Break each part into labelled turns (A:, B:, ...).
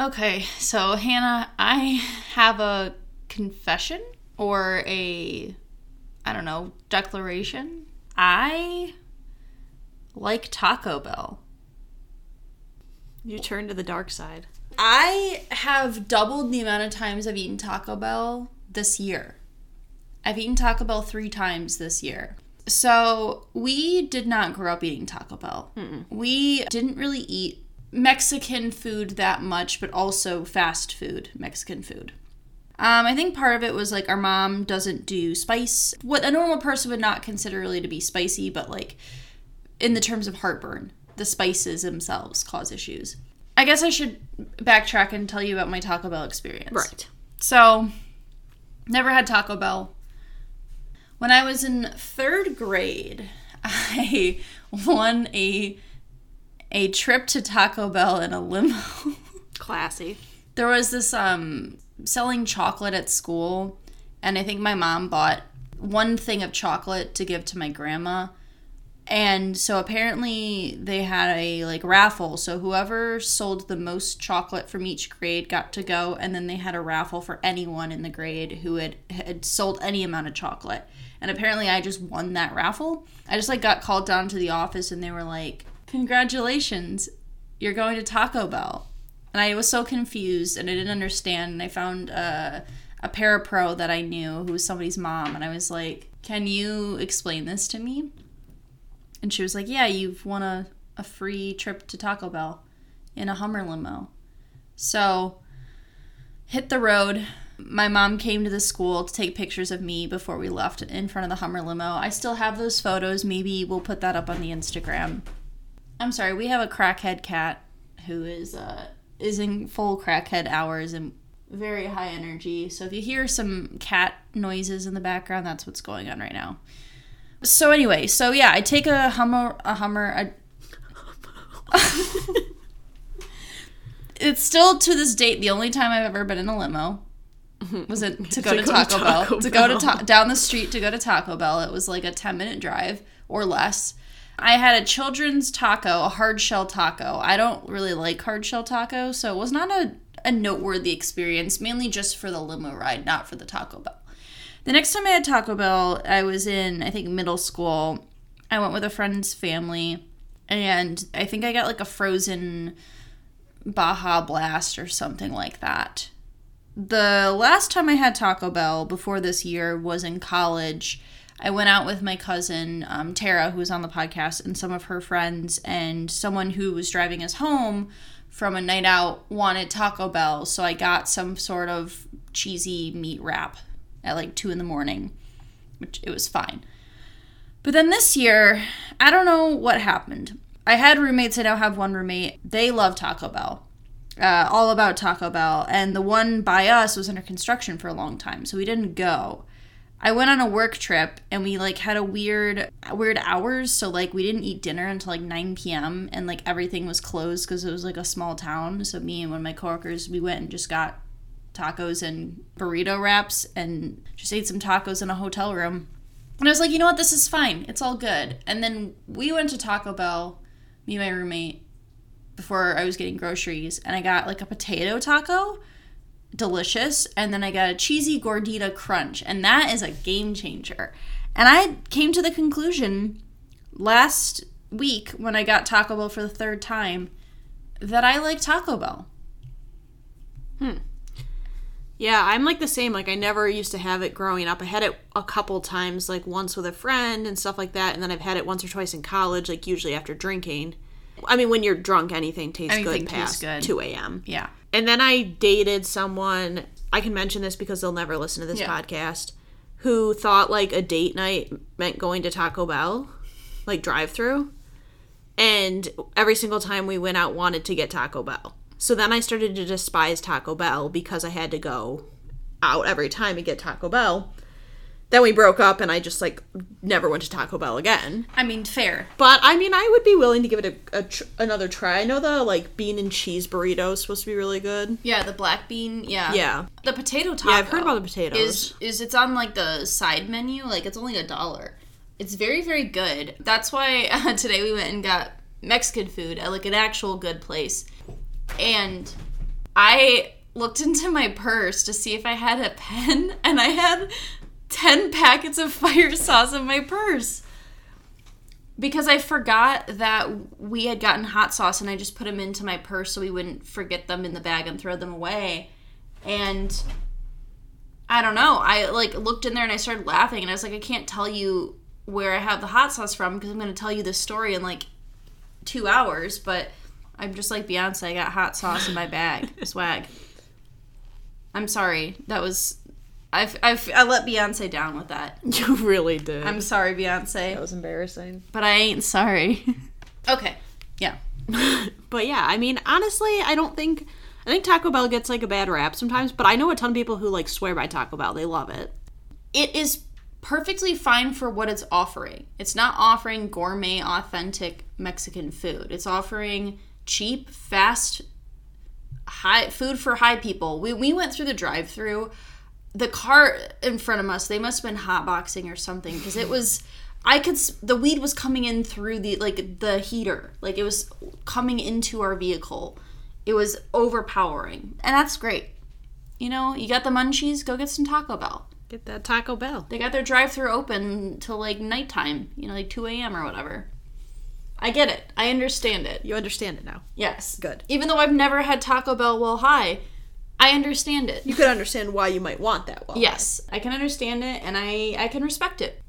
A: Okay, so Hannah, I have a confession or a, I don't know, declaration. I like Taco Bell.
B: You turn to the dark side.
A: I have doubled the amount of times I've eaten Taco Bell this year. I've eaten Taco Bell three times this year. So we did not grow up eating Taco Bell. We didn't really eat Mexican food that much, but also fast food, Mexican food. Um, I think part of it was like our mom doesn't do spice. What a normal person would not consider really to be spicy, but like in the terms of heartburn, the spices themselves cause issues. I guess I should backtrack and tell you about my Taco Bell experience.
B: Right.
A: So, never had Taco Bell. When I was in third grade, I won a a trip to Taco Bell in a limo.
B: Classy.
A: there was this um selling chocolate at school and i think my mom bought one thing of chocolate to give to my grandma and so apparently they had a like raffle so whoever sold the most chocolate from each grade got to go and then they had a raffle for anyone in the grade who had had sold any amount of chocolate and apparently i just won that raffle i just like got called down to the office and they were like congratulations you're going to taco bell and I was so confused and I didn't understand. And I found uh, a parapro that I knew who was somebody's mom. And I was like, Can you explain this to me? And she was like, Yeah, you've won a, a free trip to Taco Bell in a Hummer limo. So, hit the road. My mom came to the school to take pictures of me before we left in front of the Hummer limo. I still have those photos. Maybe we'll put that up on the Instagram. I'm sorry, we have a crackhead cat who is uh, is in full crackhead hours and very high energy. So if you hear some cat noises in the background, that's what's going on right now. So anyway, so yeah, I take a Hummer, a Hummer. A... it's still to this date the only time I've ever been in a limo. Was it to go to, Taco, Bell?
B: Taco
A: To go to
B: Bell.
A: ta- down the street to go to Taco Bell. It was like a ten minute drive or less. I had a children's taco, a hard shell taco. I don't really like hard shell taco, so it was not a, a noteworthy experience, mainly just for the limo ride, not for the Taco Bell. The next time I had Taco Bell, I was in, I think, middle school. I went with a friend's family, and I think I got like a frozen Baja Blast or something like that. The last time I had Taco Bell before this year was in college. I went out with my cousin, um, Tara, who was on the podcast, and some of her friends, and someone who was driving us home from a night out wanted Taco Bell. So I got some sort of cheesy meat wrap at like 2 in the morning, which it was fine. But then this year, I don't know what happened. I had roommates, I now have one roommate. They love Taco Bell. Uh, all about Taco Bell. And the one by us was under construction for a long time, so we didn't go. I went on a work trip and we like had a weird weird hours. So like we didn't eat dinner until like 9 p.m. and like everything was closed because it was like a small town. So me and one of my coworkers we went and just got tacos and burrito wraps and just ate some tacos in a hotel room. And I was like you know what? This is fine. It's all good. And then we went to Taco Bell me and my roommate before I was getting groceries and I got like a potato taco delicious and then i got a cheesy gordita crunch and that is a game changer and i came to the conclusion last week when i got taco bell for the third time that i like taco bell Hmm.
B: Yeah, I'm like the same. Like I never used to have it growing up. I had it a couple times, like once with a friend and stuff like that, and then I've had it once or twice in college, like usually after drinking. I mean, when you're drunk, anything tastes
A: Anything
B: good
A: tastes
B: past
A: good.
B: 2 a.m.
A: yeah
B: And then I dated someone, I can mention this because they'll never listen to this
A: Yeah.
B: podcast, who thought like a date night meant going to Taco Bell, like drive through. And every single time we went out, wanted to get Taco Bell. So then I started to despise Taco Bell because I had to go out every time and get Taco Bell. Then we broke up and I just like never went to Taco Bell again.
A: i mean fair
B: But I mean, I would be willing to give it a, a tr- another try. I know the like bean and cheese burrito is supposed to be really good.
A: yeah the black bean yeah
B: Yeah.
A: the potato taco
B: Yeah, I've heard about the potatoes.
A: is is it's on like the side menu like it's only a dollar it's very very good that's why uh, today we went and got mexican food at like an actual good place and I looked into my purse to see if I had a pen, and I had 10 packets of fire sauce in my purse. Because I forgot that we had gotten hot sauce and I just put them into my purse so we wouldn't forget them in the bag and throw them away. And I don't know. I like looked in there and I started laughing and I was like, I can't tell you where I have the hot sauce from because I'm going to tell you this story in like two hours. But I'm just like Beyonce. I got hot sauce in my bag. Swag. I'm sorry. That was. I've, I've, I let Beyonce down with that.
B: You really did.
A: I'm sorry, Beyonce.
B: that was embarrassing.
A: But I ain't sorry. okay. Yeah.
B: But yeah, I mean, honestly, I don't think I think Taco Bell gets like a bad rap sometimes, but I know a ton of people who like swear by Taco Bell. They love it.
A: It is perfectly fine for what it's offering. It's not offering gourmet, authentic Mexican food. It's offering cheap, fast, high food for high people. We, we went through the drive through. The car in front of us, they must have been hotboxing or something because it was. I could the weed was coming in through the like the heater, like it was coming into our vehicle. It was overpowering, and that's great. You know, you got the munchies, go get some Taco Bell.
B: Get that Taco Bell.
A: They got their drive through open till like nighttime, you know, like 2 a.m. or whatever. I get it. I understand it.
B: You understand it now.
A: Yes.
B: Good.
A: Even though I've never had Taco Bell well high, I understand it.
B: You could understand why you might want that well.
A: Yes, I can understand it and I, I can respect it.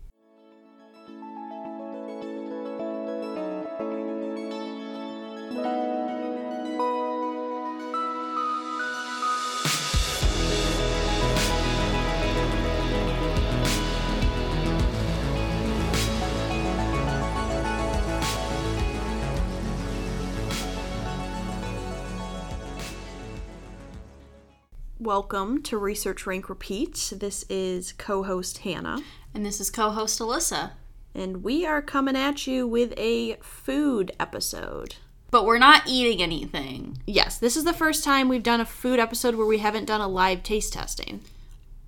B: Welcome to Research Rank Repeat. This is co-host Hannah,
A: And this is co host Alyssa.
B: and we are coming at you with a food episode.
A: But we're not eating anything.
B: Yes, this is the first time we've done a food episode where we haven't done a live taste testing.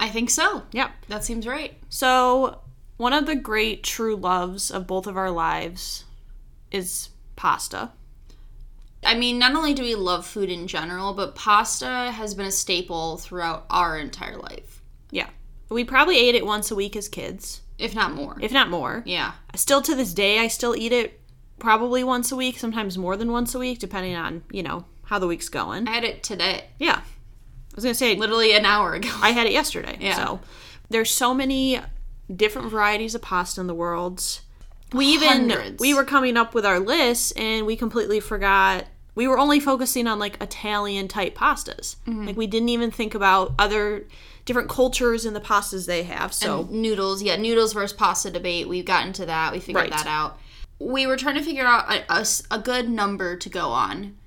A: I think so.
B: Yep.
A: That seems right.
B: So, one of the great true loves of both of our lives is pasta.
A: I mean, not only do we love food in general, but pasta has been a staple throughout our entire life,
B: Yeah. We probably ate it once a week as kids,
A: if not more.
B: if not more.
A: yeah.
B: Still to this day, I still eat it probably once a week, sometimes more than once a week, depending on, you know, how the week's going.
A: I had it today,
B: Yeah. I was going to say,
A: literally an hour ago.
B: I had it yesterday.
A: Yeah.
B: So there's so many different varieties of pasta in the world. We even
A: Hundreds.
B: we were coming up with our list and we completely forgot we were only focusing on like Italian type pastas.
A: Mm-hmm.
B: Like we didn't even think about other different cultures and the pastas they have. So
A: noodles, yeah, noodles versus pasta debate. We've gotten to that. We figured
B: Right.
A: that out. We were trying to figure out a good number to go on.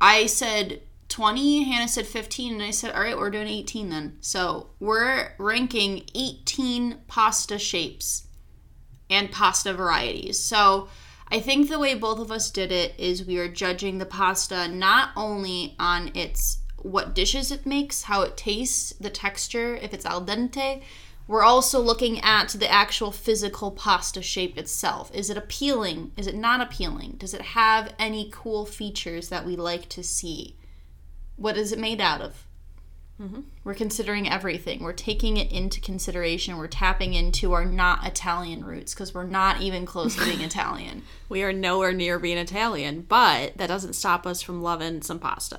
A: I said 20, Hannah said 15, and I said, all right, we're doing 18 then. So we're ranking 18 pasta shapes and pasta varieties. So I think the way both of us did it is we are judging the pasta not only on its what dishes it makes, how it tastes, the texture, if it's al dente. We're also looking at the actual physical pasta shape itself. Is it appealing? Is it not appealing? Does it have any cool features that we like to see? What is it made out of? We're considering everything. We're taking it into consideration. We're tapping into our not Italian roots because we're not even close to being Italian.
B: we are nowhere near being Italian, but that doesn't stop us from loving some pasta.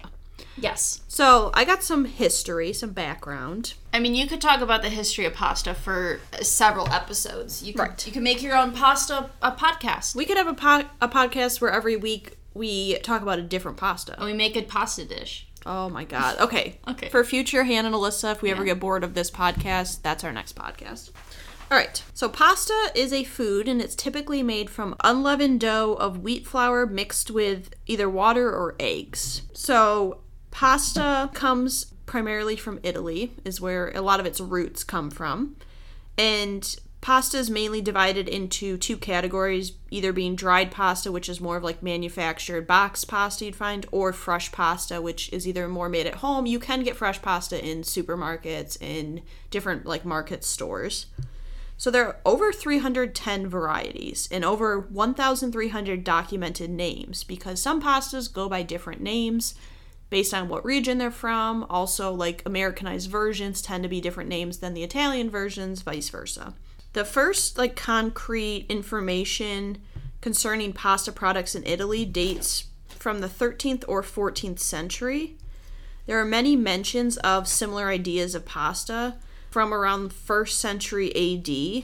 A: Yes.
B: So I got some history, some background.
A: I mean, you could talk about the history of pasta for uh, several episodes. You could,
B: Right.
A: You could make your own pasta a podcast.
B: We could have a, po- a podcast where every week we talk about a different pasta.
A: And we make a pasta dish.
B: Oh my god. Okay.
A: Okay.
B: For future Hannah and Alyssa, if we ever get bored of this podcast, that's our next podcast. All right. So pasta is a food and it's typically made from unleavened dough of wheat flour mixed with either water or eggs. So pasta comes primarily from Italy is where a lot of its roots come from. And pasta is mainly divided into two categories either being dried pasta which is more of like manufactured box pasta you'd find or fresh pasta which is either more made at home you can get fresh pasta in supermarkets in different like market stores so there are over 310 varieties and over 1300 documented names because some pastas go by different names based on what region they're from. Also, like Americanized versions tend to be different names than the Italian versions, vice versa. The first like concrete information concerning pasta products in Italy dates from the 13th or 14th century. There are many mentions of similar ideas of pasta from around the first century AD.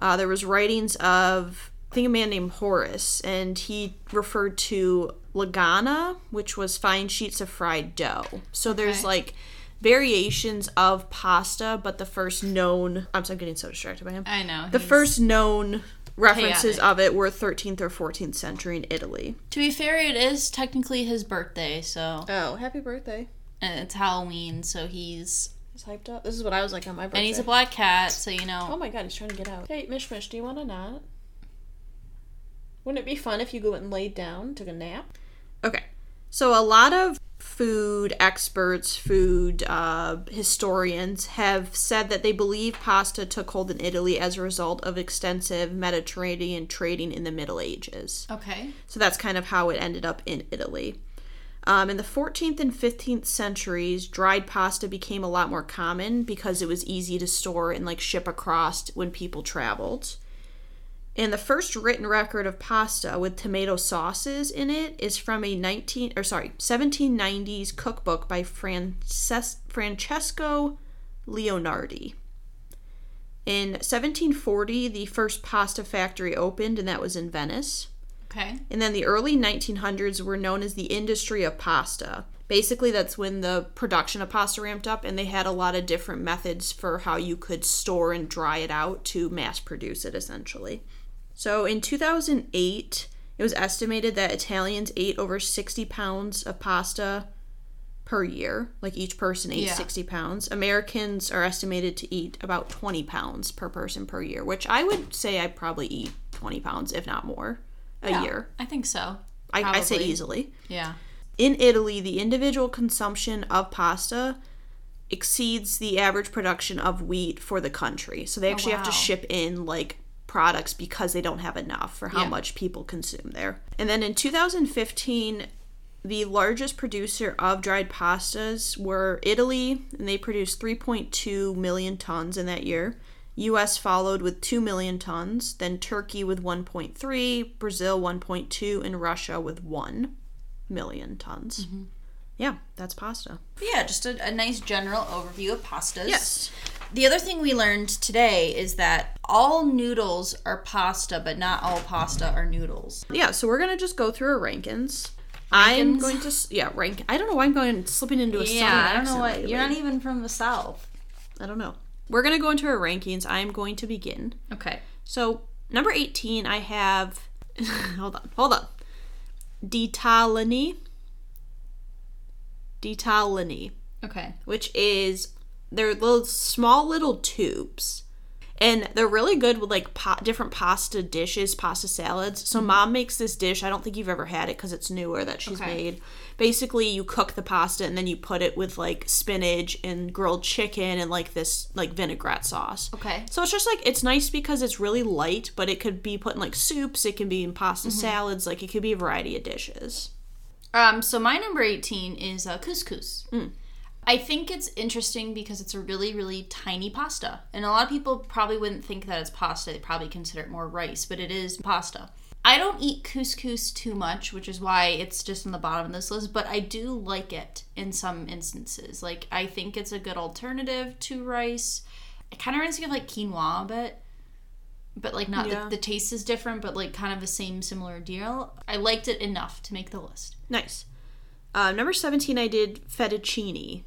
B: Uh, there was writings of I think a man named Horace, and he referred to lagana, which was fine sheets of fried dough. So there's
A: Okay.
B: like variations of pasta, but the first known I'm sorry, I'm getting so distracted by him.
A: I know.
B: The first known references
A: Chaotic.
B: of it were 13th or 14th century in Italy.
A: To be fair, it is technically his birthday, so
B: Oh, happy birthday!
A: and it's Halloween, so he's
B: He's hyped up. This is what I was like on my birthday.
A: and he's a black cat, so you know.
B: Oh my god, he's trying to get out. Hey, Mish Mish, do you want a nap? Wouldn't it be fun if you go and laid down, took a nap? Okay. So a lot of food experts, food uh, historians have said that they believe pasta took hold in Italy as a result of extensive Mediterranean trading in the Middle Ages.
A: Okay.
B: So that's kind of how it ended up in Italy. Um, in the 14th and 15th centuries, dried pasta became a lot more common because it was easy to store and like ship across when people traveled. And the first written record of pasta with tomato sauces in it is from a 19 or sorry 1790s cookbook by Frances- Francesco Leonardi. In 1740, the first pasta factory opened, and that was in Venice.
A: Okay.
B: And then the early 1900s were known as the industry of pasta. Basically, that's when the production of pasta ramped up, and they had a lot of different methods for how you could store and dry it out to mass produce it, essentially. So in 2008, it was estimated that Italians ate over 60 pounds of pasta per year. Like each person ate
A: Yeah.
B: 60 pounds. Americans are estimated to eat about 20 pounds per person per year, which I would say I probably eat 20 pounds, if not more, a
A: Yeah,
B: year.
A: I think so.
B: I, I say easily.
A: Yeah.
B: In Italy, the individual consumption of pasta exceeds the average production of wheat for the country. So they oh, actually have to ship in like products because they don't have enough for how
A: Yeah.
B: much people consume there. And then in 2015, the largest producer of dried pastas were Italy, and they produced 3.2 million tons in that year. US followed with 2 million tons, then Turkey with 1.3, Brazil 1.2, and Russia with 1 million tons. Mm-hmm. Yeah, that's pasta.
A: Yeah, just a, a nice general overview of pastas.
B: Yes.
A: The other thing we learned today is that all noodles are pasta, but not all pasta are noodles.
B: Yeah, so we're gonna just go through our rankings. I'm going to yeah rank. I don't know why I'm going slipping into a
A: Yeah, I don't know what.
B: lately.
A: You're not even from the south.
B: I don't know. We're gonna go into our rankings. I'm going to begin.
A: Okay.
B: So number 18, I have. hold on, hold on. Ditalini. Ditalini,
A: Okay.
B: which is they're little small little tubes. And they're really good with like different pasta dishes, pasta salads. So mom makes this dish. I don't think you've ever had it because it's newer that she's
A: Okay.
B: made. Basically, you cook the pasta and then you put it with like spinach and grilled chicken and like this like vinaigrette sauce.
A: Okay.
B: So it's just like it's nice because it's really light, but it could be put in like soups. It can be in pasta salads. Like it could be a variety of dishes.
A: Um. So my number eighteen is uh, couscous.
B: Mm.
A: I think it's interesting because it's a really, really tiny pasta, and a lot of people probably wouldn't think that it's pasta. They probably consider it more rice, but it is pasta. I don't eat couscous too much, which is why it's just on the bottom of this list. But I do like it in some instances. Like I think it's a good alternative to rice. It kind of reminds me of like quinoa a bit, but like not
B: Yeah.
A: the, the taste is different, but like kind of the same similar deal. I liked it enough to make the list.
B: Nice. Uh, number seventeen, I did fettuccine.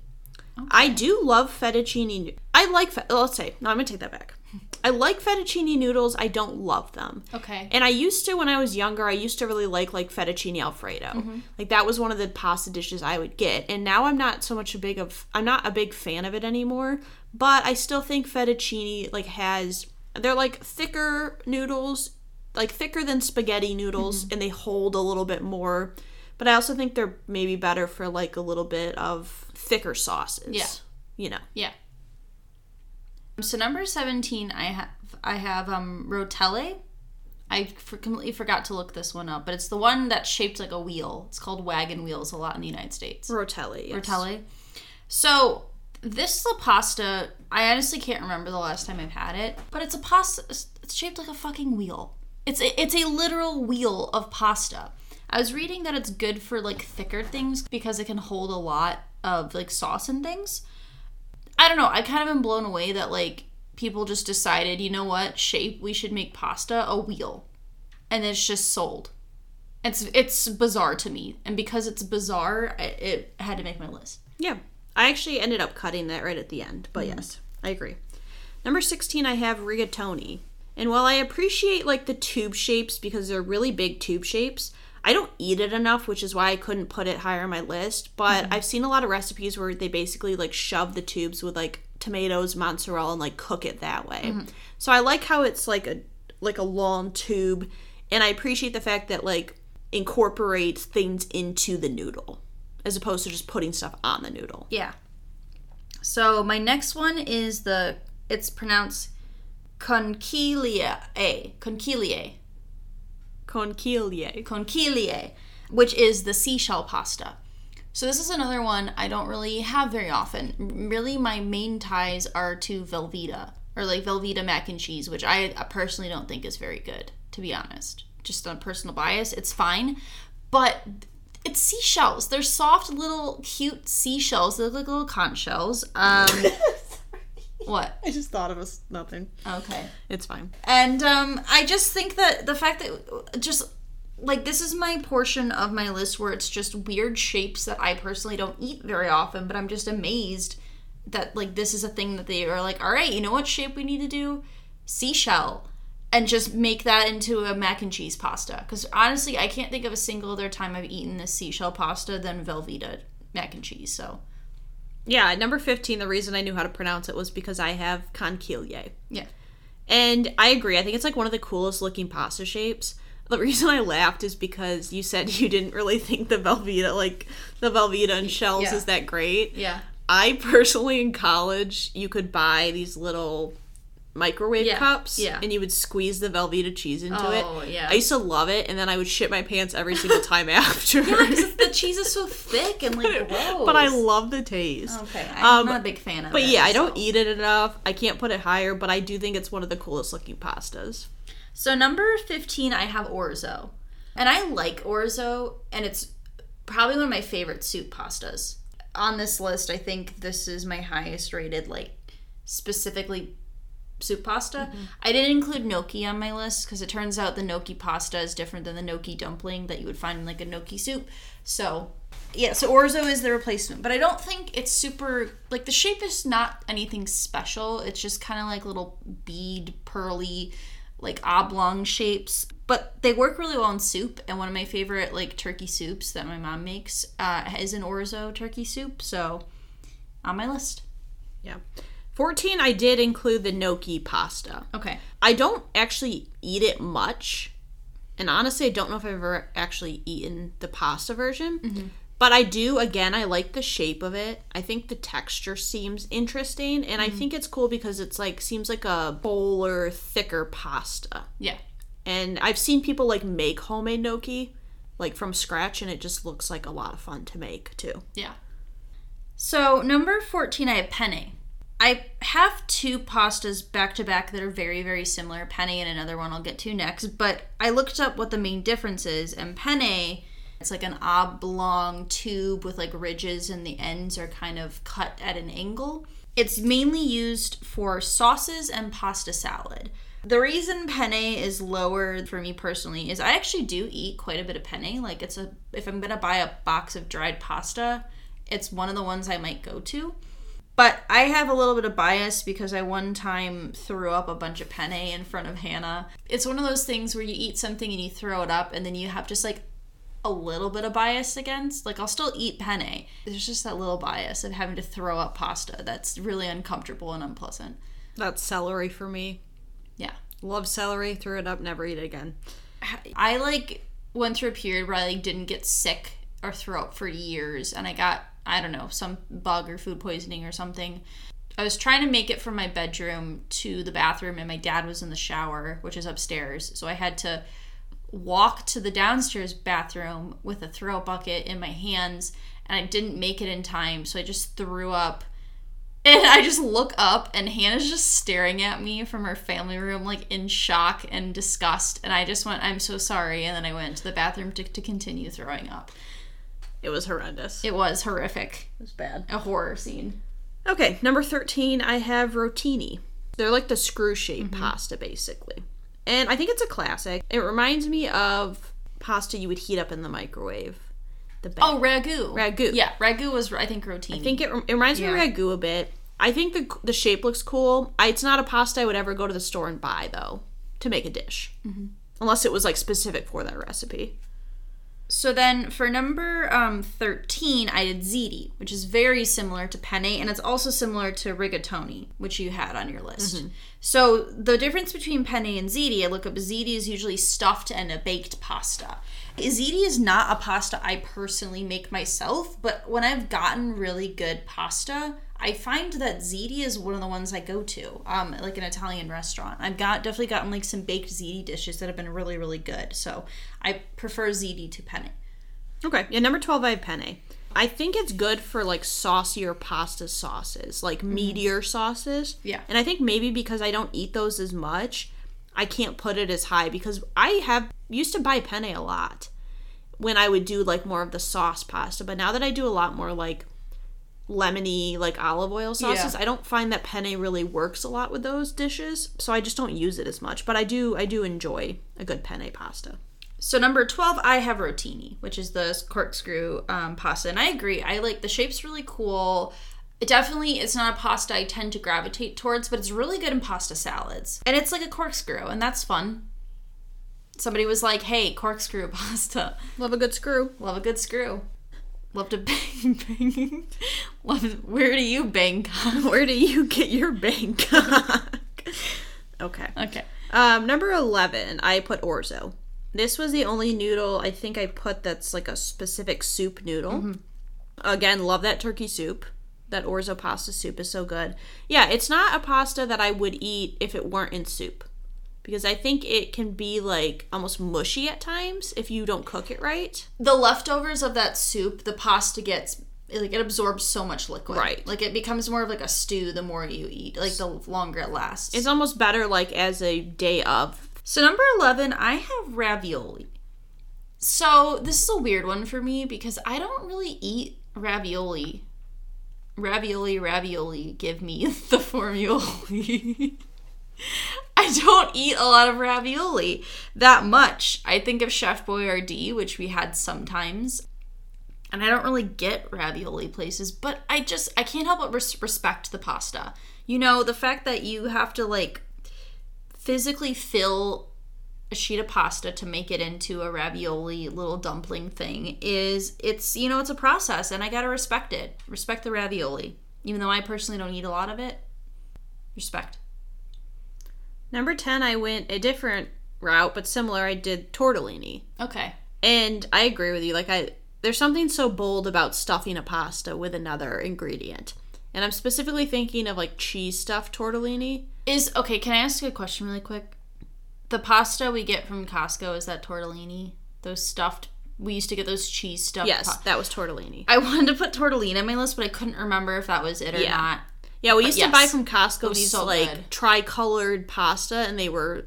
B: I do love fettuccine. I like. Fe- let's say no. I'm gonna take that back. I like fettuccine noodles. I don't love them.
A: Okay.
B: And I used to when I was younger. I used to really like like fettuccine alfredo. Mm-hmm. Like that was one of the pasta dishes I would get. And now I'm not so much a big of. I'm not a big fan of it anymore. But I still think fettuccine like has. They're like thicker noodles, like thicker than spaghetti noodles, mm-hmm. and they hold a little bit more. But I also think they're maybe better for like a little bit of thicker sauces.
A: Yeah.
B: You know.
A: Yeah. So number seventeen, I have I have um rotelle. I for- completely forgot to look this one up, but it's the one that's shaped like a wheel. It's called wagon wheels a lot in the United States.
B: Rotelle. yes.
A: Rotelli. So this is a pasta. I honestly can't remember the last time I've had it, but it's a pasta. It's shaped like a fucking wheel. It's a, it's a literal wheel of pasta. I was reading that it's good for like thicker things because it can hold a lot of like sauce and things. I don't know. I kind of am blown away that like people just decided, you know what, shape we should make pasta a wheel, and it's just sold. It's it's bizarre to me, and because it's bizarre, it, it had to make my list.
B: Yeah. I actually ended up cutting that right at the end, but mm-hmm. yes, I agree. Number 16, I have rigatoni. And while I appreciate like the tube shapes because they're really big tube shapes, I don't eat it enough, which is why I couldn't put it higher on my list. But mm-hmm. I've seen a lot of recipes where they basically like shove the tubes with like tomatoes, mozzarella, and like cook it that way. Mm-hmm. So I like how it's like a like a long tube, and I appreciate the fact that like incorporates things into the noodle as opposed to just putting stuff on the noodle.
A: Yeah. So my next one is the it's pronounced conchilia, a conchilie,
B: Conchiglie.
A: conchilie, which is the seashell pasta. So this is another one I don't really have very often. Really, my main ties are to Velveeta or like Velveeta mac and cheese, which I personally don't think is very good, to be honest. Just on personal bias, it's fine, but it's seashells. They're soft, little, cute seashells. They look like little conch shells. Um, what?
B: I just thought of us nothing.
A: Okay.
B: It's fine.
A: And um, I just think that the fact that just like this is my portion of my list where it's just weird shapes that I personally don't eat very often, but I'm just amazed that like this is a thing that they are like, all right, you know what shape we need to do? Seashell. And just make that into a mac and cheese pasta. Because honestly, I can't think of a single other time I've eaten this seashell pasta than Velveeta mac and cheese. So
B: Yeah, number 15, the reason I knew how to pronounce it was because I have conchiglie.
A: yeah,
B: And I agree. I think it's like one of the coolest looking pasta shapes. The reason I laughed is because you said you didn't really think the Velveeta, like the Velveeta and shells,
A: Yeah.
B: is that great.
A: yeah,
B: I personally, in college, you could buy these little microwave
A: Yeah,
B: cups
A: yeah.
B: and you would squeeze the Velveeta cheese into
A: Oh,
B: it.
A: yeah.
B: I used to love it, and then I would shit my pants every single time after.
A: because the cheese is so thick and like gross.
B: but I love the taste.
A: Okay, I'm
B: Um,
A: not a big fan of
B: But
A: it.
B: But yeah, I don't eat it enough. I can't put it higher, but I do think it's one of the coolest looking pastas.
A: So number 15 I have orzo. And I like orzo and it's probably one of my favorite soup pastas. On this list, I think this is my highest rated like specifically soup pasta. I didn't include gnocchi on my list because it turns out the gnocchi pasta is different than the gnocchi dumpling that you would find in like a gnocchi soup. So, yeah, so orzo is the replacement, but I don't think it's super like the shape is not anything special. It's just kind of like little bead pearly like oblong shapes, but they work really well in soup. And one of my favorite like turkey soups that my mom makes uh, is an orzo turkey soup. So, on my list.
B: Yeah. 14, I did include the gnocchi pasta.
A: Okay.
B: I don't actually eat it much. And honestly, I don't know if I've ever actually eaten the pasta version. Mm-hmm. But I do, again, I like the shape of it. I think the texture seems interesting. And I mm-hmm. think it's cool because it's like, seems like a bowler, thicker pasta.
A: Yeah.
B: And I've seen people like make homemade gnocchi, like from scratch, and it just looks like a lot of fun to make too.
A: Yeah. So, number 14, I have penne. I have two pastas back to back that are very, very similar. Penne and another one I'll get to next. But I looked up what the main difference is, and penne, it's like an oblong tube with like ridges, and the ends are kind of cut at an angle. It's mainly used for sauces and pasta salad. The reason penne is lower for me personally is I actually do eat quite a bit of penne. Like it's a if I'm gonna buy a box of dried pasta, it's one of the ones I might go to. But I have a little bit of bias because I one time threw up a bunch of penne in front of Hannah. It's one of those things where you eat something and you throw it up and then you have just like a little bit of bias against. Like I'll still eat penne. There's just that little bias of having to throw up pasta that's really uncomfortable and unpleasant.
B: That's celery for me.
A: Yeah.
B: Love celery, threw it up, never eat it again.
A: I like went through a period where I like didn't get sick or throw up for years and I got I don't know, some bug or food poisoning or something. I was trying to make it from my bedroom to the bathroom, and my dad was in the shower, which is upstairs. So I had to walk to the downstairs bathroom with a throw bucket in my hands, and I didn't make it in time. So I just threw up. And I just look up, and Hannah's just staring at me from her family room, like in shock and disgust. And I just went, I'm so sorry. And then I went to the bathroom to, to continue throwing up.
B: It was horrendous.
A: It was horrific.
B: It was bad.
A: A horror scene.
B: Okay, number 13, I have rotini. They're like the screw shaped pasta, basically. And I think it's a classic. It reminds me of pasta you would heat up in the microwave. The
A: Oh, ragu.
B: Ragu.
A: Yeah, ragu was, I think, rotini.
B: I think it, it reminds me of ragu a bit. I think the the shape looks cool. I, it's not a pasta I would ever go to the store and buy though to make a dish, mm-hmm. unless it was like specific for that recipe.
A: So then for number um, 13, I did ziti, which is very similar to penne, and it's also similar to rigatoni, which you had on your list. So the difference between penne and ziti, I look up ziti is usually stuffed and a baked pasta. Ziti is not a pasta I personally make myself, but when I've gotten really good pasta, I find that ziti is one of the ones I go to, um, like an Italian restaurant. I've got definitely gotten like some baked ziti dishes that have been really, really good. So I prefer ziti to penne.
B: Okay, yeah, number 12, I have penne. I think it's good for like saucier pasta sauces, like meatier sauces.
A: Yeah.
B: And I think maybe because I don't eat those as much, I can't put it as high because I have used to buy penne a lot when I would do like more of the sauce pasta, but now that I do a lot more like lemony like olive oil sauces,
A: Yeah.
B: I don't find that penne really works a lot with those dishes, so I just don't use it as much, but I do I do enjoy a good penne pasta.
A: So number 12, I have rotini, which is the corkscrew um, pasta. And I agree. I like the shape's really cool. It definitely it's not a pasta I tend to gravitate towards, but it's really good in pasta salads. And it's like a corkscrew, and that's fun. Somebody was like, hey, corkscrew pasta.
B: Love a good screw.
A: Love a good screw. Love to bang, bang. Love, where do you bang?
B: Where do you get your Bangkok? okay.
A: okay.
B: Um, number 11, I put orzo. This was the only noodle I think I put that's like a specific soup noodle. Again, love that turkey soup. That orzo pasta soup is so good. Yeah, it's not a pasta that I would eat if it weren't in soup. Because I think it can be like almost mushy at times if you don't cook it right.
A: the leftovers of that soup, the pasta gets like it absorbs so much liquid.
B: Right.
A: Like it becomes more of like a stew the more you eat, like the longer it lasts.
B: It's almost better like as a day of.
A: so number 11, I have ravioli. So this is a weird one for me because I don't really eat ravioli. Ravioli, ravioli, give me the formula. I don't eat a lot of ravioli that much. I think of Chef Boyardee, which we had sometimes, and I don't really get ravioli places, but I just I can't help but res- respect the pasta. You know, the fact that you have to like physically fill a sheet of pasta to make it into a ravioli little dumpling thing is it's you know it's a process and I got to respect it. Respect the ravioli. Even though I personally don't eat a lot of it. Respect.
B: Number 10, I went a different route, but similar. I did tortellini.
A: Okay.
B: And I agree with you. Like I there's something so bold about stuffing a pasta with another ingredient. And I'm specifically thinking of like cheese stuffed tortellini.
A: Is okay, can I ask you a question really quick? The pasta we get from Costco is that tortellini? Those stuffed we used to get those cheese stuffed
B: Yes,
A: pa-
B: that was tortellini.
A: I wanted to put tortellini on my list, but I couldn't remember if that was it or
B: Yeah.
A: not.
B: Yeah, we used
A: yes.
B: to buy from Costco these
A: so
B: like
A: good.
B: tri-colored pasta and they were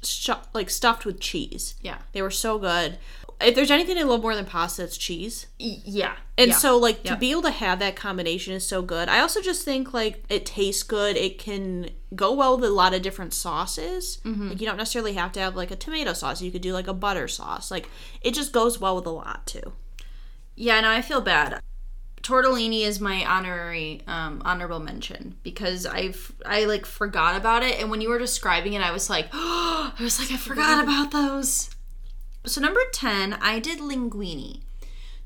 B: like stuffed with cheese.
A: Yeah.
B: They were so good. If there's anything I love more than pasta, it's cheese.
A: Yeah.
B: And
A: yeah.
B: so like to be able to have that combination is so good. I also just think like it tastes good. It can go well with a lot of different sauces.
A: Mm-hmm.
B: Like you don't necessarily have to have like a tomato sauce. You could do like a butter sauce. Like it just goes well with a lot too.
A: Yeah, no, I feel bad. Tortellini is my honorary um, honorable mention because I've I like forgot about it, and when you were describing it, I was like, oh, I was like, I forgot about those. So number ten, I did linguine.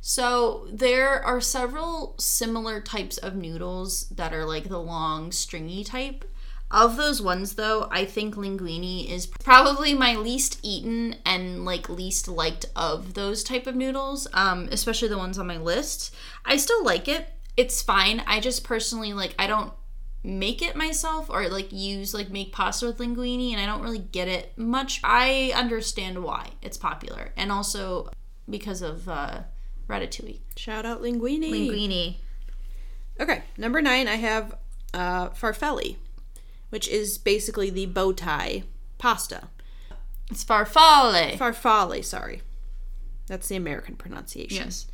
A: So there are several similar types of noodles that are like the long stringy type. Of those ones though, I think linguine is probably my least eaten and like least liked of those type of noodles, um, especially the ones on my list. I still like it. It's fine. I just personally like I don't make it myself or like use like make pasta with linguine and I don't really get it much. I understand why it's popular and also because of uh ratatouille.
B: Shout out linguine.
A: Linguine.
B: Okay, number nine, I have uh, farfalle, which is basically the bow tie pasta.
A: It's farfalle.
B: Farfalle, sorry. That's the American pronunciation.
A: yes.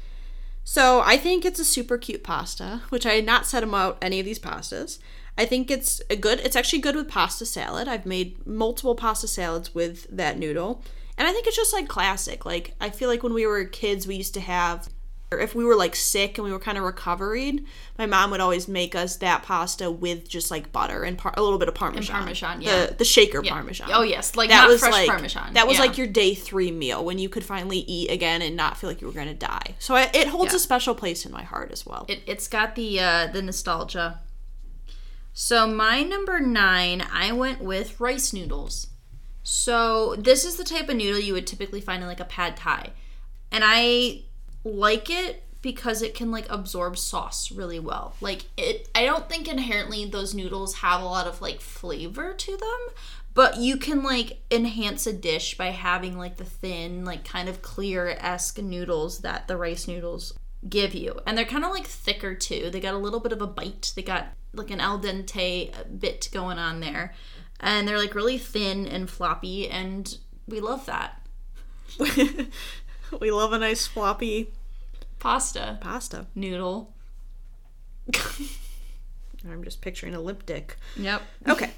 B: So I think it's a super cute pasta, which I had not said about any of these pastas. I think it's a good. It's actually good with pasta salad. I've made multiple pasta salads with that noodle, and I think it's just like classic. Like I feel like when we were kids, we used to have, if we were like sick and we were kind of recovering, my mom would always make us that pasta with just like butter and par- a little bit of parmesan.
A: And Parmesan, yeah.
B: The the shaker parmesan.
A: Oh yes, like
B: That
A: not
B: was
A: fresh
B: like
A: parmesan.
B: that was
A: Yeah.
B: like your day three meal when you could finally eat again and not feel like you were going to die. So I, it holds
A: Yeah.
B: a special place in my heart as well.
A: It, it's got the uh, the nostalgia. So my number nine, I went with rice noodles. So this is the type of noodle you would typically find in like a pad thai, and I like it because it can like absorb sauce really well. Like it, I don't think inherently those noodles have a lot of like flavor to them, but you can like enhance a dish by having like the thin, like kind of clear esque noodles that the rice noodles give you. And they're kind of like thicker too. They got a little bit of a bite. They got like an al dente bit going on there. And they're like really thin and floppy and we love that.
B: we love a nice floppy
A: Pasta,
B: pasta.
A: noodle.
B: I'm just picturing a lip dick.
A: Yep.
B: Okay.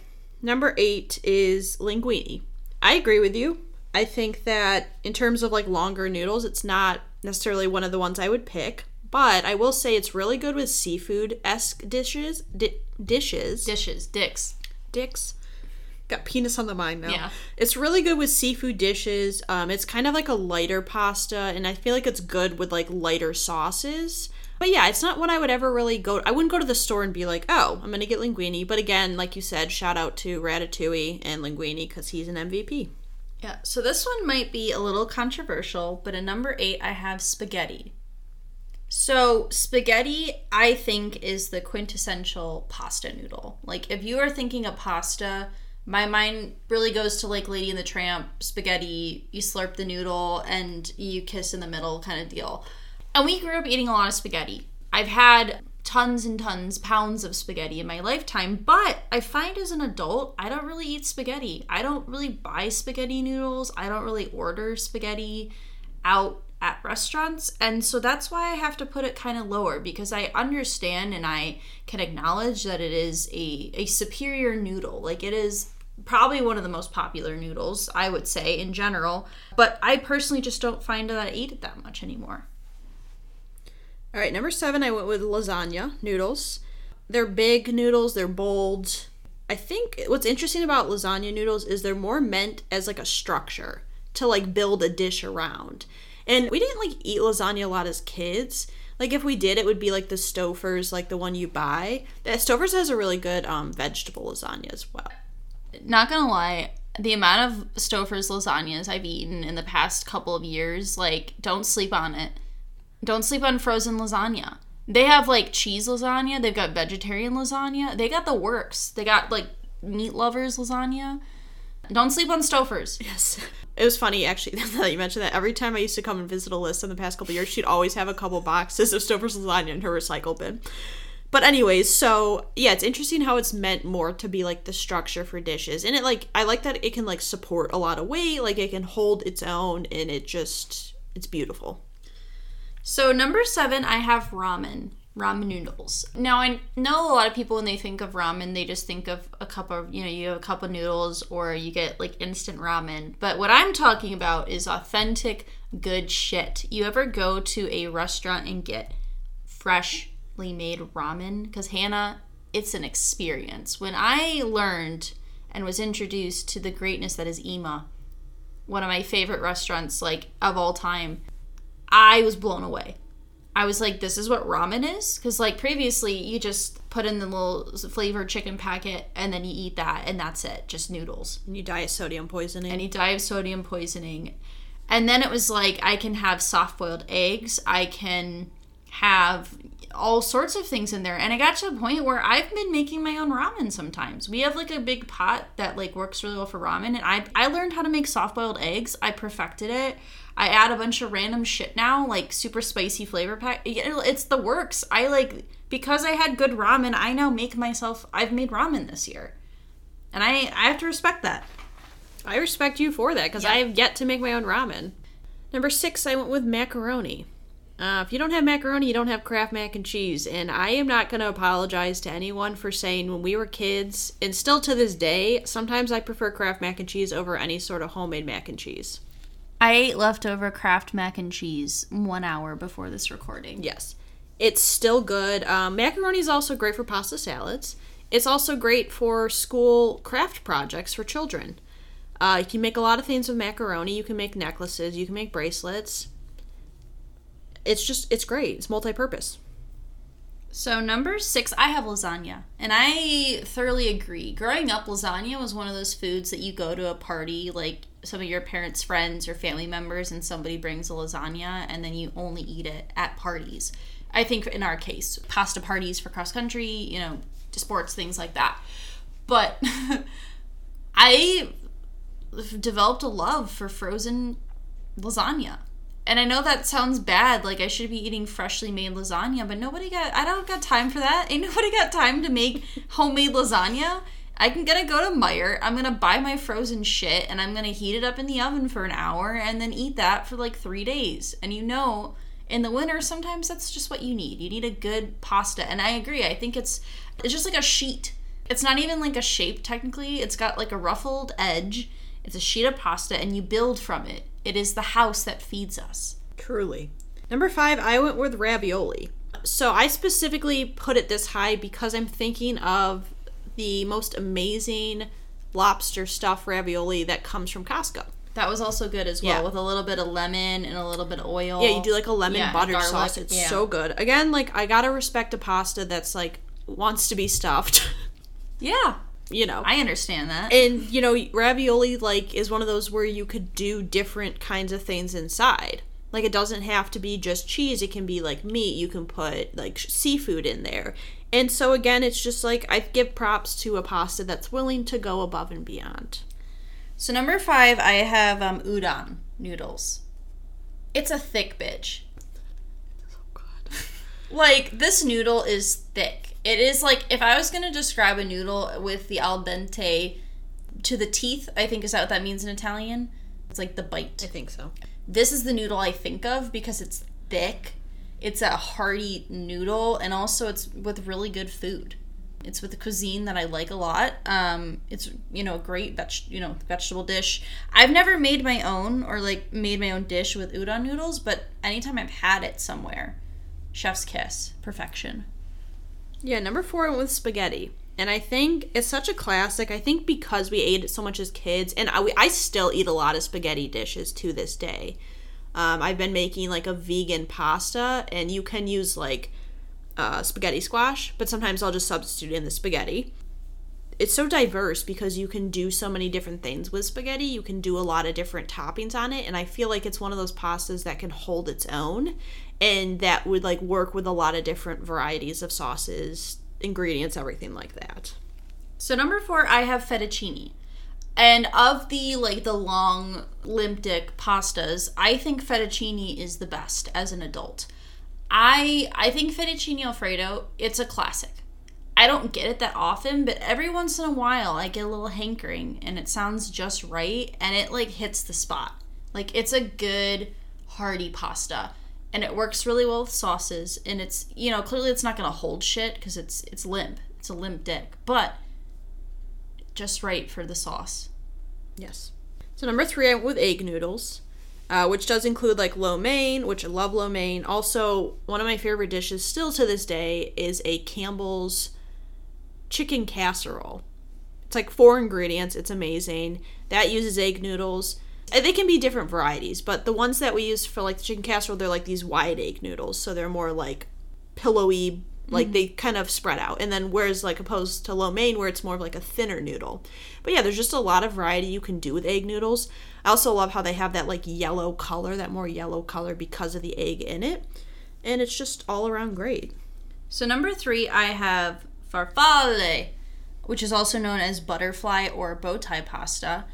B: Number eight is linguine. I agree with you. I think that in terms of like longer noodles, it's not necessarily one of the ones I would pick. But I will say it's really good with seafood esque dishes. Di- dishes.
A: Dishes, dicks.
B: dicks. Got penis on the mind now.
A: Yeah.
B: It's really good with seafood dishes. Um, it's kind of like a lighter pasta, and I feel like it's good with like lighter sauces. But yeah, it's not one I would ever really go. I wouldn't go to the store and be like, "Oh, I'm gonna get linguine." But again, like you said, shout out to Ratatouille and Linguine because he's an MVP.
A: Yeah, so this one might be a little controversial, but at number eight, I have spaghetti. So, spaghetti, I think, is the quintessential pasta noodle. Like, if you are thinking of pasta, my mind really goes to like Lady and the Tramp, spaghetti, you slurp the noodle and you kiss in the middle kind of deal. And we grew up eating a lot of spaghetti. I've had tons and tons, pounds of spaghetti in my lifetime, but I find as an adult, I don't really eat spaghetti. I don't really buy spaghetti noodles. I don't really order spaghetti out at restaurants. And so that's why I have to put it kind of lower because I understand and I can acknowledge that it is a, a superior noodle. Like it is probably one of the most popular noodles, I would say, in general. But I personally just don't find that I eat it that much anymore.
B: All right, number seven, I went with lasagna noodles. They're big noodles, they're bold. I think what's interesting about lasagna noodles is they're more meant as like a structure to like build a dish around. And we didn't like eat lasagna a lot as kids. Like if we did, it would be like the Stouffer's, like the one you buy. That Stouffer's has a really good um, vegetable lasagna as well.
A: Not gonna lie, the amount of Stouffer's lasagnas I've eaten in the past couple of years, like, don't sleep on it. Don't sleep on frozen lasagna. They have like cheese lasagna, they've got vegetarian lasagna, they got the works. They got like meat lovers lasagna. Don't sleep on Stouffer's.
B: Yes. It was funny actually that you mentioned that. Every time I used to come and visit Alyssa in the past couple years, she'd always have a couple boxes of Stouffer's lasagna in her recycle bin. But anyways, so yeah, it's interesting how it's meant more to be like the structure for dishes. And it like I like that it can like support a lot of weight, like it can hold its own and it just it's beautiful.
A: So number seven, I have ramen. Ramen noodles. Now I know a lot of people when they think of ramen, they just think of a cup of you know you have a cup of noodles or you get like instant ramen. But what I'm talking about is authentic good shit. You ever go to a restaurant and get freshly made ramen? Because Hannah, it's an experience. When I learned and was introduced to the greatness that is Ima, one of my favorite restaurants like of all time, I was blown away. I was like, this is what ramen is? Because, like, previously you just put in the little flavored chicken packet and then you eat that and that's it, just noodles.
B: And you die of sodium poisoning.
A: And you die of sodium poisoning. And then it was like, I can have soft boiled eggs, I can have all sorts of things in there. And I got to a point where I've been making my own ramen sometimes. We have like a big pot that like works really well for ramen and I I learned how to make soft-boiled eggs. I perfected it. I add a bunch of random shit now, like super spicy flavor pack. It's the works. I like because I had good ramen, I now make myself I've made ramen this year. And I I have to respect that.
B: I respect you for that because
A: Yeah.
B: I have yet to make my own ramen. Number six, I went with macaroni. Uh, if you don't have macaroni, you don't have Kraft mac and cheese. And I am not going to apologize to anyone for saying when we were kids, and still to this day, sometimes I prefer Kraft mac and cheese over any sort of homemade mac and cheese.
A: I ate leftover Kraft mac and cheese one hour before this recording.
B: Yes. It's still good. Um, macaroni is also great for pasta salads. It's also great for school craft projects for children. Uh, you can make a lot of things with macaroni. You can make necklaces. You can make bracelets. It's just, it's great. It's multi purpose.
A: So number six, I have lasagna, and I thoroughly agree. Growing up, lasagna was one of those foods that you go to a party, like some of your parents' friends or family members, and somebody brings a lasagna, and then you only eat it at parties. I think in our case, pasta parties for cross country, you know, sports things like that. But I developed a love for frozen lasagna. And I know that sounds bad, like I should be eating freshly made lasagna, but nobody got I don't got time for that. Ain't nobody got time to make homemade lasagna. I can gonna go to Meijer, I'm gonna buy my frozen shit and I'm gonna heat it up in the oven for an hour and then eat that for like three days. And you know, in the winter sometimes that's just what you need. You need a good pasta. And I agree, I think it's it's just like a sheet. It's not even like a shape technically. It's got like a ruffled edge. It's a sheet of pasta and you build from it. It is the house that feeds us.
B: Truly. Number five, I went with ravioli. So I specifically put it this high because I'm thinking of the most amazing lobster stuffed ravioli that comes from Costco.
A: That was also good as well
B: Yeah.
A: with a little bit of lemon and a little bit of oil.
B: Yeah, you do like a lemon
A: Yeah,
B: butter sauce. It's
A: yeah.
B: so good. Again, like I gotta respect a pasta that's like wants to be stuffed.
A: Yeah,
B: you know.
A: I understand that.
B: and you know, ravioli like is one of those where you could do different kinds of things inside. Like it doesn't have to be just cheese. It can be like meat. You can put like sh- seafood in there. And so again, it's just like I give props to a pasta that's willing to go above and beyond.
A: So number five, I have um, udon noodles. It's a thick bitch. Like this noodle is thick. It is like if I was gonna describe a noodle with the al dente to the teeth, I think is that what that means in Italian. It's like the bite.
B: I think so.
A: this is the noodle I think of because it's thick. It's a hearty noodle, and also it's with really good food. It's with a cuisine that I like a lot. Um, it's you know a great veg, you know vegetable dish. I've never made my own or like made my own dish with udon noodles, but anytime I've had it somewhere, chef's kiss, perfection.
B: Yeah, number four went with spaghetti. And I think it's such a classic. I think because we ate it so much as kids, and I, I still eat a lot of spaghetti dishes to this day. Um, I've been making like a vegan pasta, and you can use like uh, spaghetti squash, but sometimes I'll just substitute in the spaghetti. It's so diverse because you can do so many different things with spaghetti. You can do a lot of different toppings on it, and I feel like it's one of those pastas that can hold its own and that would like work with a lot of different varieties of sauces, ingredients, everything like that.
A: So number four, I have fettuccine. And of the like the long limp pastas, I think fettuccine is the best as an adult. I I think fettuccine alfredo, it's a classic. I don't get it that often, but every once in a while I get a little hankering and it sounds just right and it like hits the spot. Like it's a good hearty pasta and it works really well with sauces and it's you know clearly it's not going to hold shit cuz it's it's limp. It's a limp dick, but just right for the sauce.
B: Yes. So number three, I went with egg noodles, uh, which does include like lo mein, which I love lo mein. Also, one of my favorite dishes still to this day is a Campbell's chicken casserole. It's like four ingredients. It's amazing. That uses egg noodles. Uh, They can be different varieties, but the ones that we use for like the chicken casserole, they're like these wide egg noodles, so they're more like pillowy, like they kind of spread out. And then whereas like opposed to lo mein, where it's more of like a thinner noodle. But yeah, there's just a lot of variety you can do with egg noodles. I also love how they have that like yellow color, that more yellow color because of the egg in it, and it's just all around great.
A: So number three, I have farfalle, which is also known as butterfly or bow tie pasta.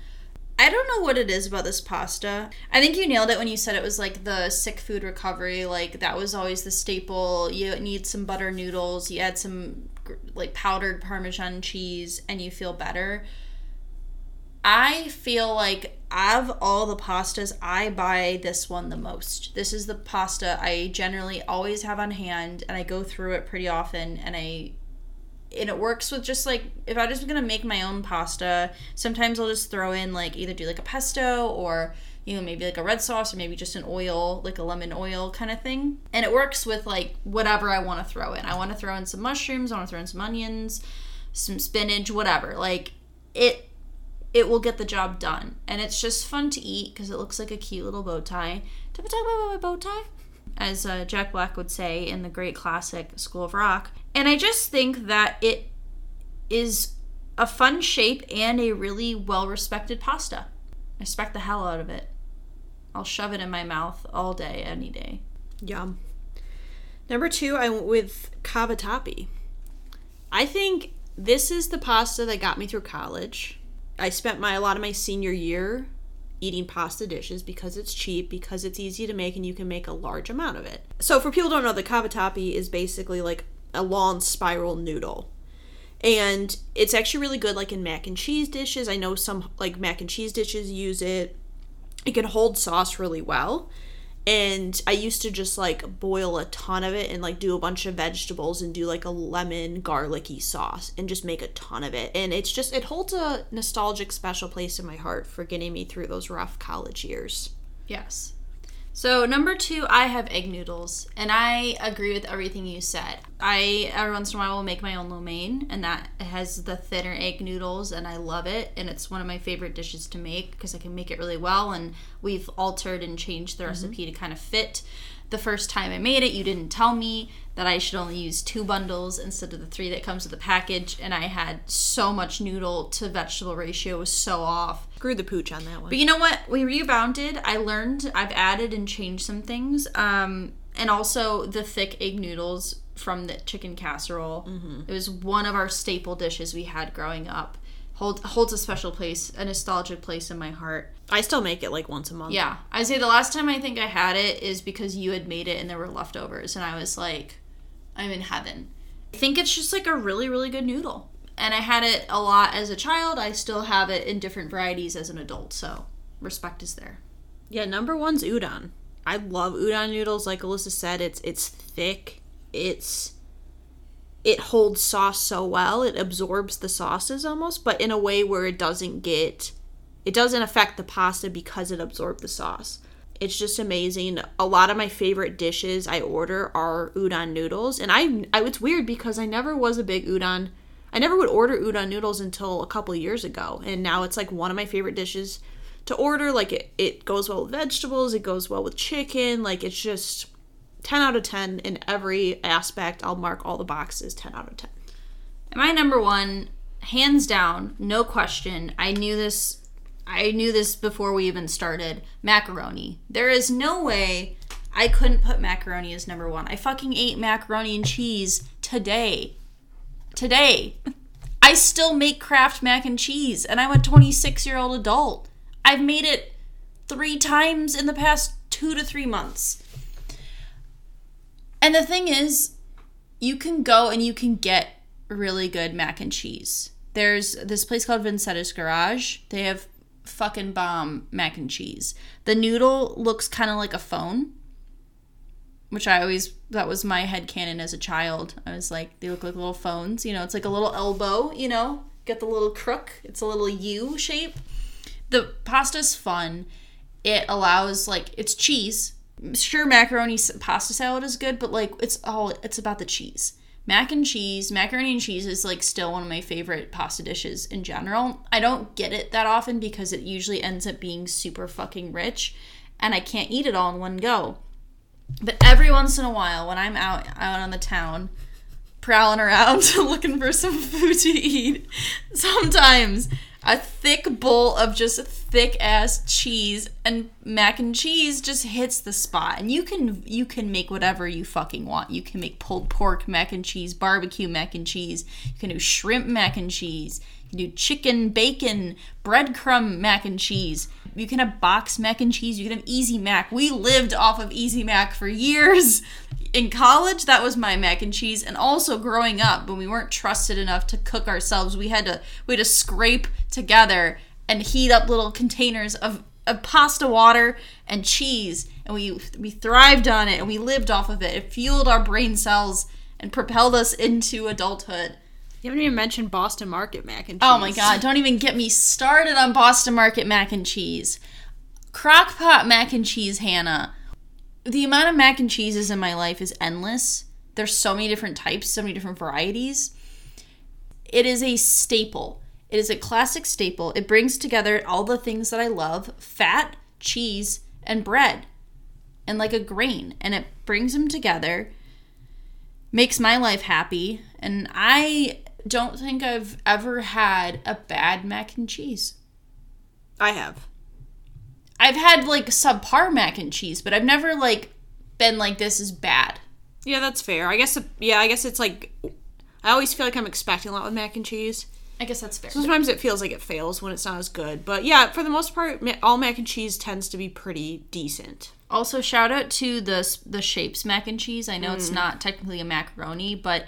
A: I don't know what it is about this pasta. I think you nailed it when you said it was like the sick food recovery. Like that was always the staple. You need some butter noodles. You add some like powdered Parmesan cheese, and you feel better. I feel like of all the pastas, I buy this one the most. This is the pasta I generally always have on hand, and I go through it pretty often, and I and it works with just like if I just gonna make my own pasta, sometimes I'll just throw in like either do like a pesto or you know maybe like a red sauce or maybe just an oil like a lemon oil kind of thing. And it works with like whatever i want to throw in. I want to throw in some mushrooms i want to throw in some onions some spinach whatever. Like it it will get the job done. And it's just fun to eat because it looks like a cute little bow tie. Bow tie? As uh, jack black would say in the great classic school of rock and i just think that it is a fun shape and a really well respected pasta i respect the hell out of it I'll shove it in my mouth all day, any day.
B: Yum. Number two, I went with cavatappi. I think this is the pasta that got me through college. I spent my a lot of my senior year eating pasta dishes because it's cheap, because it's easy to make, and you can make a large amount of it. So, for people don't know, the cavatappi is basically like a long spiral noodle. And it's actually really good, like in mac and cheese dishes. I know some like mac and cheese dishes use it. It can hold sauce really well. And i used to just like boil a ton of it and like do a bunch of vegetables and do like a lemon garlicky sauce and just make a ton of it. And it's just it holds a nostalgic special place in my heart for getting me through those rough college years.
A: Yes so number two, I have egg noodles, and I agree with everything you said. I every once in a while will make my own lo mein, and that has the thinner egg noodles, and I love it. And it's one of my favorite dishes to make because I can make it really well. And we've altered and changed the mm-hmm. recipe to kind of fit. The first time I made it, you didn't tell me that I should only use two bundles instead of the three that comes with the package, and I had so much noodle to vegetable ratio was so off.
B: Screw the pooch on that one.
A: But you know what? We rebounded. I learned. I've added and changed some things. Um, and also the thick egg noodles from the chicken casserole. Mm-hmm. It was one of our staple dishes we had growing up. Hold, holds a special place, a nostalgic place in my heart.
B: I still make it like once a month.
A: Yeah. I say the last time I think I had it is because you had made it and there were leftovers and I was like, I'm in heaven. I think it's just like a really, really good noodle and I had it a lot as a child. I still have it in different varieties as an adult, so respect is there.
B: Yeah, number one's udon. I love udon noodles. Like Alyssa said, it's it's thick. It's it holds sauce so well. It absorbs the sauces almost, but in a way where it doesn't get it doesn't affect the pasta because it absorbed the sauce. It's just amazing. A lot of my favorite dishes I order are udon noodles, and I, I it's weird because I never was a big udon I never would order udon noodles until a couple years ago, and now it's like one of my favorite dishes to order. Like it, it goes well with vegetables, it goes well with chicken. Like it's just 10 out of 10 in every aspect. I'll mark all the boxes 10 out of 10.
A: And my number one, hands down, no question. I knew this. I knew this before we even started. Macaroni. There is no way I couldn't put macaroni as number one. I fucking ate macaroni and cheese today today. I still make Kraft mac and cheese, and I'm a 26 year old adult. I've made it three times in the past two to three months. And the thing is, you can go and you can get really good mac and cheese. There's this place called Vinsetta's Garage. They have fucking bomb mac and cheese. The noodle looks kind of like a phone which I always that was my head canon as a child. I was like, they look like little phones, you know, it's like a little elbow, you know, get the little crook. It's a little U shape. The pasta's fun. It allows like it's cheese. Sure, macaroni pasta salad is good, but like it's all it's about the cheese. Mac and cheese, macaroni and cheese is like still one of my favorite pasta dishes in general. I don't get it that often because it usually ends up being super fucking rich and I can't eat it all in one go. But every once in a while, when I'm out out on the town, prowling around looking for some food to eat, sometimes a thick bowl of just thick ass cheese and mac and cheese just hits the spot. And you can you can make whatever you fucking want. You can make pulled pork mac and cheese barbecue mac and cheese. You can do shrimp mac and cheese. You can do chicken bacon breadcrumb mac and cheese you can have box mac and cheese you can have easy mac. We lived off of easy mac for years. In college that was my mac and cheese and also growing up when we weren't trusted enough to cook ourselves we had to we had to scrape together and heat up little containers of, of pasta water and cheese and we we thrived on it and we lived off of it. It fueled our brain cells and propelled us into adulthood
B: You haven't even mentioned Boston Market mac and cheese.
A: Oh my god, don't even get me started on Boston Market mac and cheese. Crockpot mac and cheese, Hannah. The amount of mac and cheeses in my life is endless. There's so many different types, so many different varieties. It is a staple. It is a classic staple. It brings together all the things that I love fat, cheese, and bread, and like a grain. And it brings them together, makes my life happy. And I don't think I've ever had a bad mac and cheese.
B: I have.
A: I've had like subpar mac and cheese, but I've never like been like this is bad.
B: Yeah, that's fair. I guess. Yeah, I guess it's like. I always feel like I'm expecting a lot with mac and cheese.
A: I guess that's fair.
B: Sometimes it feels like it fails when it's not as good. But yeah, for the most part, all mac and cheese tends to be pretty decent.
A: Also, shout out to the the shapes mac and cheese. I know it's mm. not technically a macaroni, but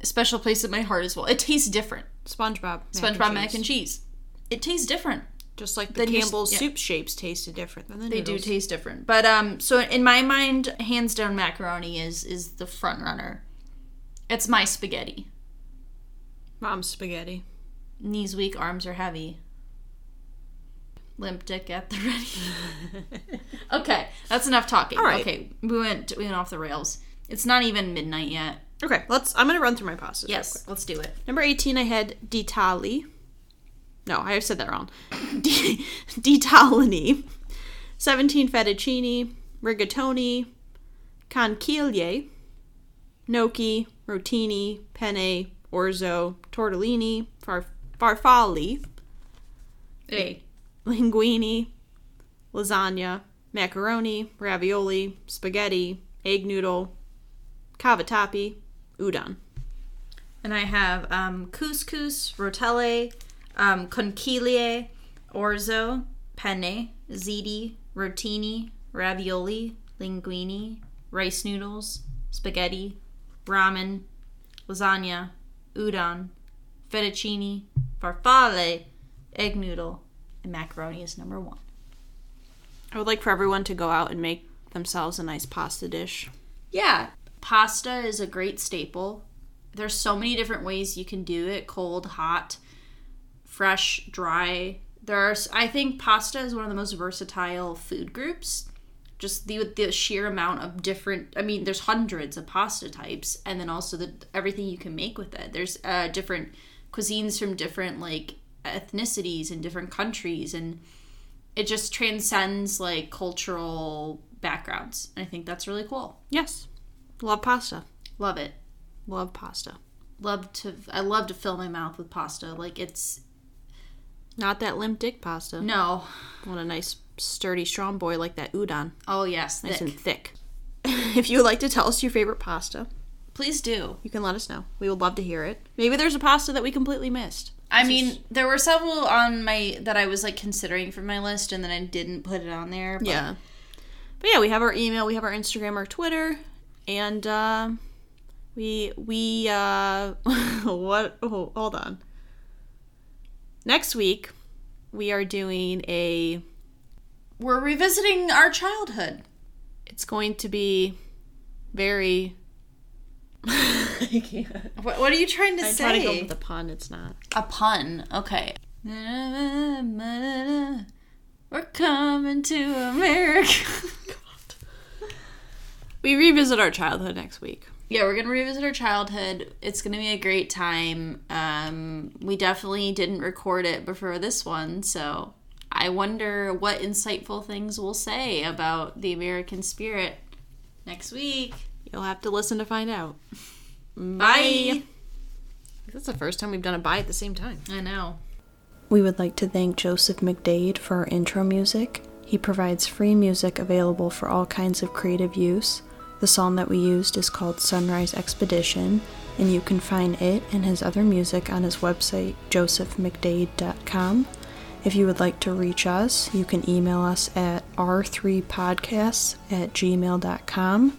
A: a special place in my heart as well. It tastes different.
B: SpongeBob.
A: SpongeBob mac and cheese. It tastes different.
B: Just like the
A: Then you s-
B: Campbell's
A: yeah.
B: soup shapes tasted different than the
A: They do
B: noodles.
A: taste different. But um so in my mind, hands down macaroni is is the front runner. It's my spaghetti.
B: Mom's spaghetti.
A: Knees weak, arms are heavy. Limp dick at the ready. okay, that's enough talking.
B: All right.
A: Okay, we went we went off the rails. It's not even midnight yet.
B: Okay, let's. I'm gonna run through my pastas.
A: Yes, let's do it.
B: Number 18, I had Ditali. No, I said that wrong. Di- Ditalini. 17, Fettuccine. Rigatoni. Conchiglie. Gnocchi. Rotini. Penne. Orzo. Tortellini. Far- farfalle.
A: Hey,
B: Linguine. Lasagna. Macaroni. Ravioli. Spaghetti. Egg noodle. Cavatappi. Udon.
A: and I have um, couscous, rotelle, um, conchiglie, orzo, penne, ziti, rotini, ravioli, linguine, rice noodles, spaghetti, ramen, lasagna, udon, fettuccine, farfalle, egg noodle, and macaroni is number one.
B: I would like for everyone to go out and make themselves a nice pasta dish.
A: Yeah, pasta is a great staple. There's so many different ways you can do it: cold, hot, fresh, dry. There are, I think, pasta is one of the most versatile food groups. Just the the sheer amount of different. I mean, there's hundreds of pasta types, and then also the everything you can make with it. There's uh, different cuisines from different like ethnicities and different countries, and it just transcends like cultural backgrounds. And I think that's really cool.
B: Yes. Love pasta.
A: Love it.
B: Love pasta.
A: Love to. I love to fill my mouth with pasta. Like it's
B: Not that limp dick pasta.
A: no.
B: I want a nice, sturdy, strong boy like that udon.
A: Oh yes,
B: Nice
A: thick.
B: and thick. if you would like to tell us your favorite pasta,
A: Please do.
B: you can let us know. We would love to hear it. Maybe there's a pasta that we completely missed.
A: I mean, there were several on my that I was like considering for my list, and then I didn't put it on there. But
B: Yeah. But yeah, we have our email, we have our Instagram, our Twitter, and uh, we we uh, what? Oh, hold on. Next week, we are doing a.
A: we're revisiting our childhood.
B: It's going to be very. I can't.
A: What, what are you trying to
B: I'm
A: say?
B: trying to go with a pun. It's not.
A: A pun. Okay. We're coming to America.
B: We revisit our childhood next week.
A: yeah, we're gonna revisit our childhood. It's gonna be a great time. Um, we definitely didn't record it before this one, so I wonder what insightful things we'll say about the American spirit next week.
B: You'll have to listen to find out.
A: Bye.
B: That's the first time we've done a bye at the same time.
A: I know.
B: We would like to thank Joseph McDade for our intro music. He provides free music available for all kinds of creative use. The song that we used is called Sunrise Expedition, and you can find it and his other music on his website, josephmcdade.com. If you would like to reach us, you can email us at r3podcasts at gmail.com.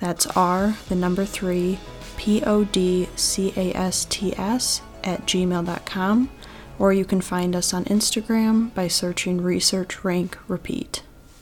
B: That's R, the number 3, P O D C A S T S at gmail.com. Or you can find us on Instagram by searching Research Rank Repeat.